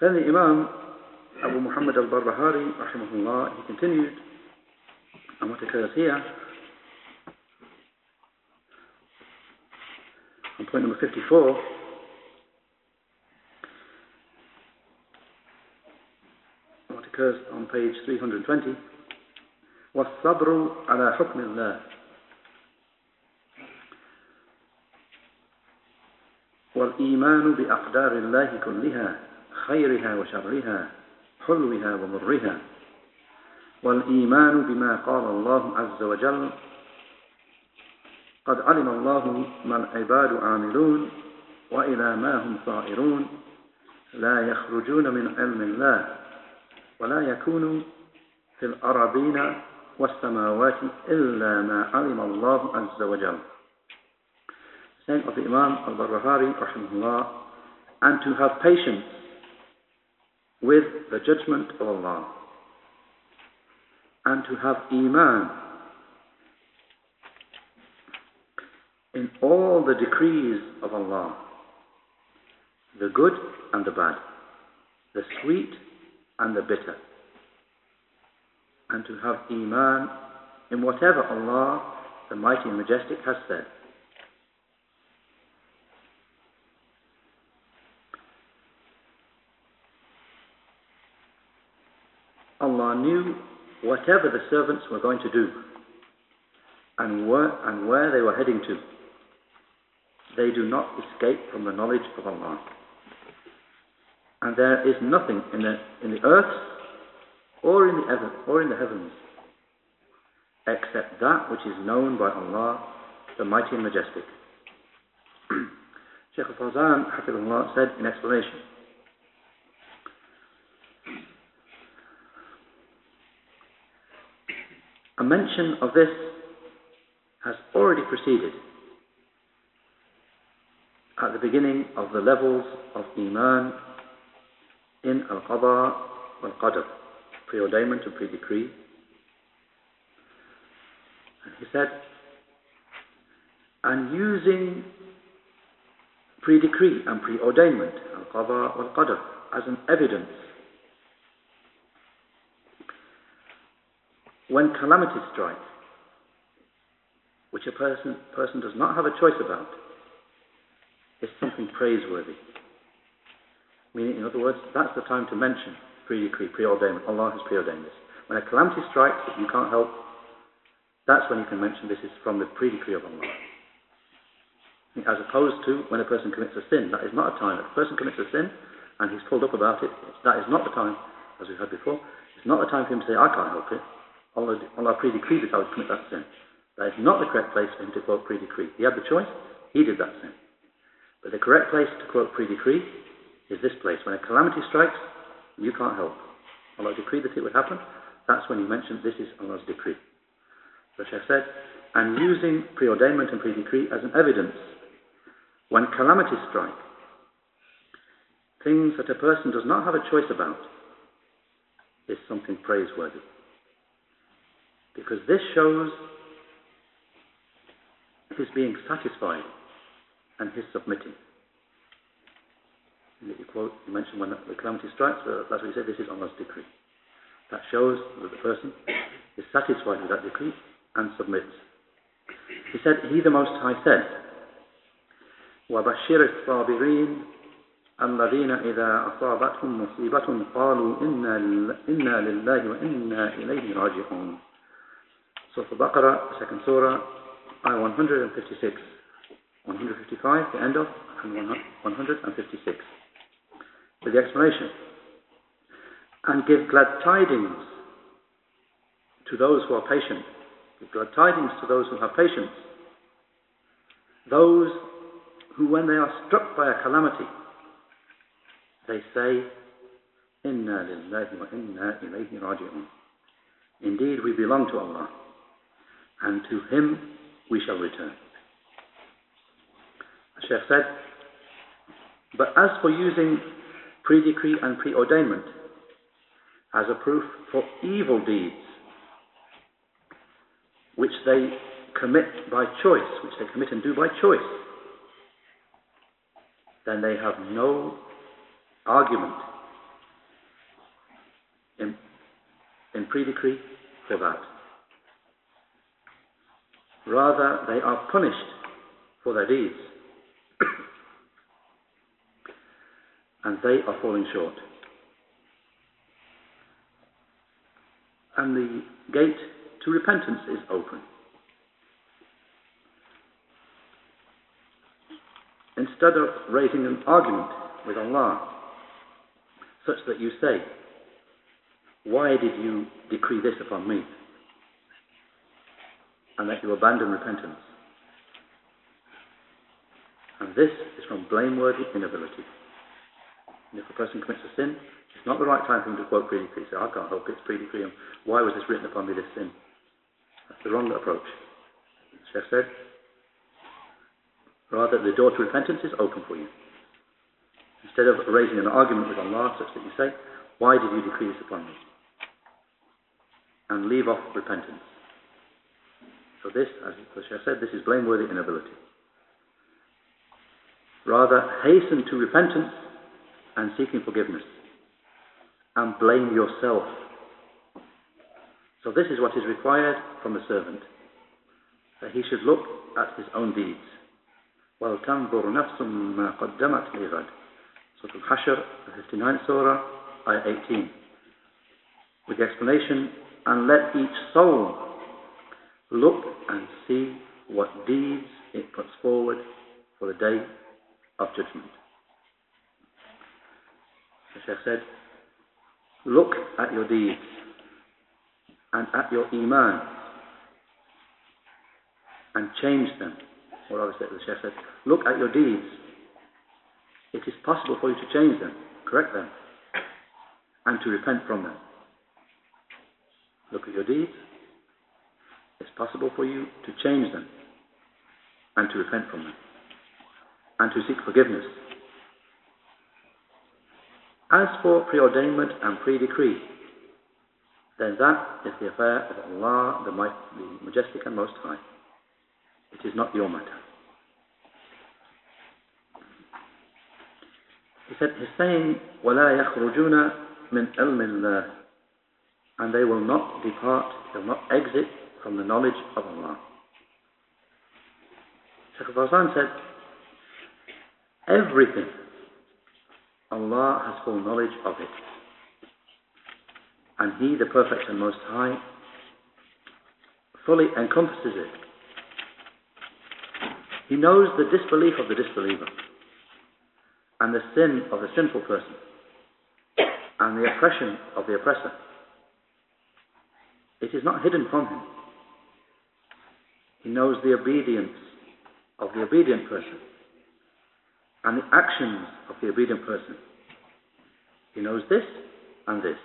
Then the Imam Abu Muhammad al-Barbahari, rahimahullah, he continued, and what occurs here, on point number 54, what occurs on page 320, والصبر على حكم الله والإيمان بأقدار الله كلها خيرها وشرها حلوها ومرها والإيمان بما قال الله عز وجل قد علم الله ما العباد عاملون وإلى ما هم صائرون. لا يخرجون من علم الله ولا يكون في الأراضين والسماوات إلا ما علم الله عز وجل. Saying of the Imam al-Barbahari rahimahullah, and to have patience with the judgment of Allah. And to have iman in all the decrees of Allah the good and the bad the sweet and the bitter. And to have iman in whatever Allah the mighty and majestic has said Allah knew whatever the servants were going to do and where, and where they were heading to. They do not escape from the knowledge of Allah. And there is nothing in the, in the earth or in the, or in the heavens except that which is known by Allah, the Mighty and Majestic. Shaykh al-Fawzan, said in explanation, A mention of this has already preceded at the beginning of the levels of Iman in Al-Qadha wal-Qadr, preordainment and pre-decree. And he said, and using pre-decree and preordainment, Al-Qadha wal-Qadr, as an evidence when calamity strikes, which a person, person does not have a choice about, is something praiseworthy. Meaning, in other words, that's the time to mention pre-decree, preordainment. Allah has preordained this. When a calamity strikes you can't help, that's when you can mention this is from the pre-decree of Allah. As opposed to when a person commits a sin, that is not a time. If a person commits a sin and he's pulled up about it, that is not the time, as we've heard before, it's not the time for him to say, I can't help it. Allah, Allah pre-decreed that I would commit that sin. That is not the correct place for him to quote pre-decree. He had the choice, he did that sin. But the correct place to quote pre-decree is this place. When a calamity strikes, you can't help. Allah decreed that it would happen. That's when he mentioned this is Allah's decree. The Sheikh said, and using preordainment and pre-decree as an evidence when calamities strike, things that a person does not have a choice about, is something praiseworthy. Because this shows his being satisfied and his submitting. You quote, you mentioned when the calamity strikes, uh, that's what he said, this is Allah's decree. That shows that the person is satisfied with that decree and submits. He said, He the Most High said, وَبَشِّرِ الصَّابِرِينَ الذين إذا أصابتهم مصيبة قالوا إنا, إنا لله وإنا إليه راجعون Surah Al-Baqarah, second surah, ayah 156. 155, the end of, and 156. With the explanation. And give glad tidings to those who are patient. Give glad tidings to those who have patience. Those who, when they are struck by a calamity, they say, Inna lillahi wa inna ilayhi raji'un. Indeed, we belong to Allah and to him we shall return. The Sheikh said, But as for using pre-decree and pre ordainment as a proof for evil deeds which they commit by choice, which they commit and do by choice, then they have no argument in, in pre-decree for that. Rather, they are punished for their deeds. and they are falling short. And the gate to repentance is open. Instead of raising an argument with Allah, such that you say, Why did you decree this upon me? And that you abandon repentance. And this is from blameworthy inability. And if a person commits a sin, it's not the right time for him to quote pre-decree. Say, I can't help it, it's pre-decree. Why was this written upon me, this sin? That's the wrong approach. The Sheikh said, rather the door to repentance is open for you. Instead of raising an argument with Allah such that you say, why did you decree this upon me? And leave off repentance. So this, as the Sheikh said, this is blameworthy inability. Rather, hasten to repentance and seeking forgiveness. And blame yourself. So this is what is required from a servant. That he should look at his own deeds. وَلْتَنْظُرْ نَفْسٌ مَا قَدَّمَتْ لِغَدٍ Surah Al-Hashr, the 59th Surah, Ayah 18. With the explanation, and let each soul look and see what deeds it puts forward for the day of judgment. The Sheikh said, look at your deeds and at your iman and change them. Or obviously the Sheikh said, look at your deeds. It is possible for you to change them, correct them, and to repent from them. Look at your deeds. It's possible for you to change them and to repent from them and to seek forgiveness. As for preordainment and pre-decree, then that is the affair of Allah, the, might, the Majestic and Most High. It is not your matter. He said, he's saying, وَلَا يَخْرُجُونَ مِنْ عِلْمِ اللَّهِ And they will not depart, they will not exit from the knowledge of Allah. Shaykh Fawzan said, everything, Allah has full knowledge of it. And He, the Perfect and Most High, fully encompasses it. He knows the disbelief of the disbeliever and the sin of the sinful person and the oppression of the oppressor. It is not hidden from him. He knows the obedience of the obedient person and the actions of the obedient person. He knows this and this.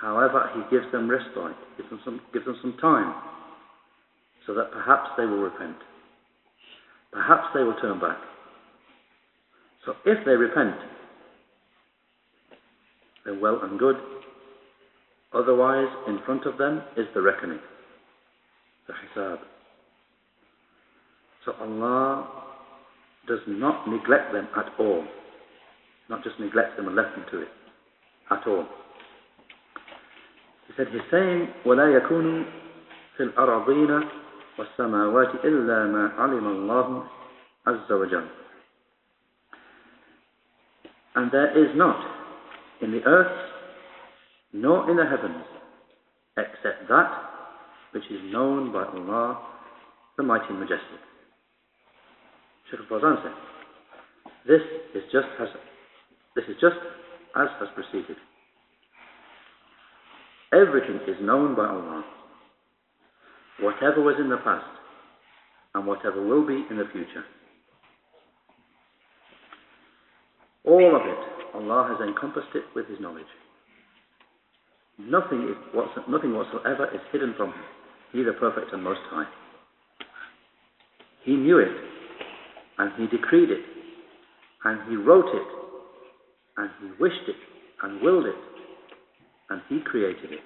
However, he gives them respite, gives them some, gives them some time, so that perhaps they will repent. Perhaps they will turn back. So if they repent, then well and good. Otherwise, in front of them is the reckoning, the hisab. So Allah does not neglect them at all. Not just neglect them and left them to it. At all. He said, he's saying, وَلَا يَكُونُ فِي الْأَرَضِينَ وَالسَّمَاوَاتِ إِلَّا مَا عَلِمَ اللَّهُ عَزَّ وَجَلَّ And there is not in the earth nor in the heavens except that which is known by Allah, the Mighty and Majestic. Fawzan said, this is just as this is just as has proceeded. Everything is known by Allah. Whatever was in the past and whatever will be in the future. All of it, Allah has encompassed it with His knowledge. Nothing, is, nothing whatsoever is hidden from Him. He the perfect and most high. He knew it, and He decreed it, and He wrote it, and He wished it, and willed it, and He created it.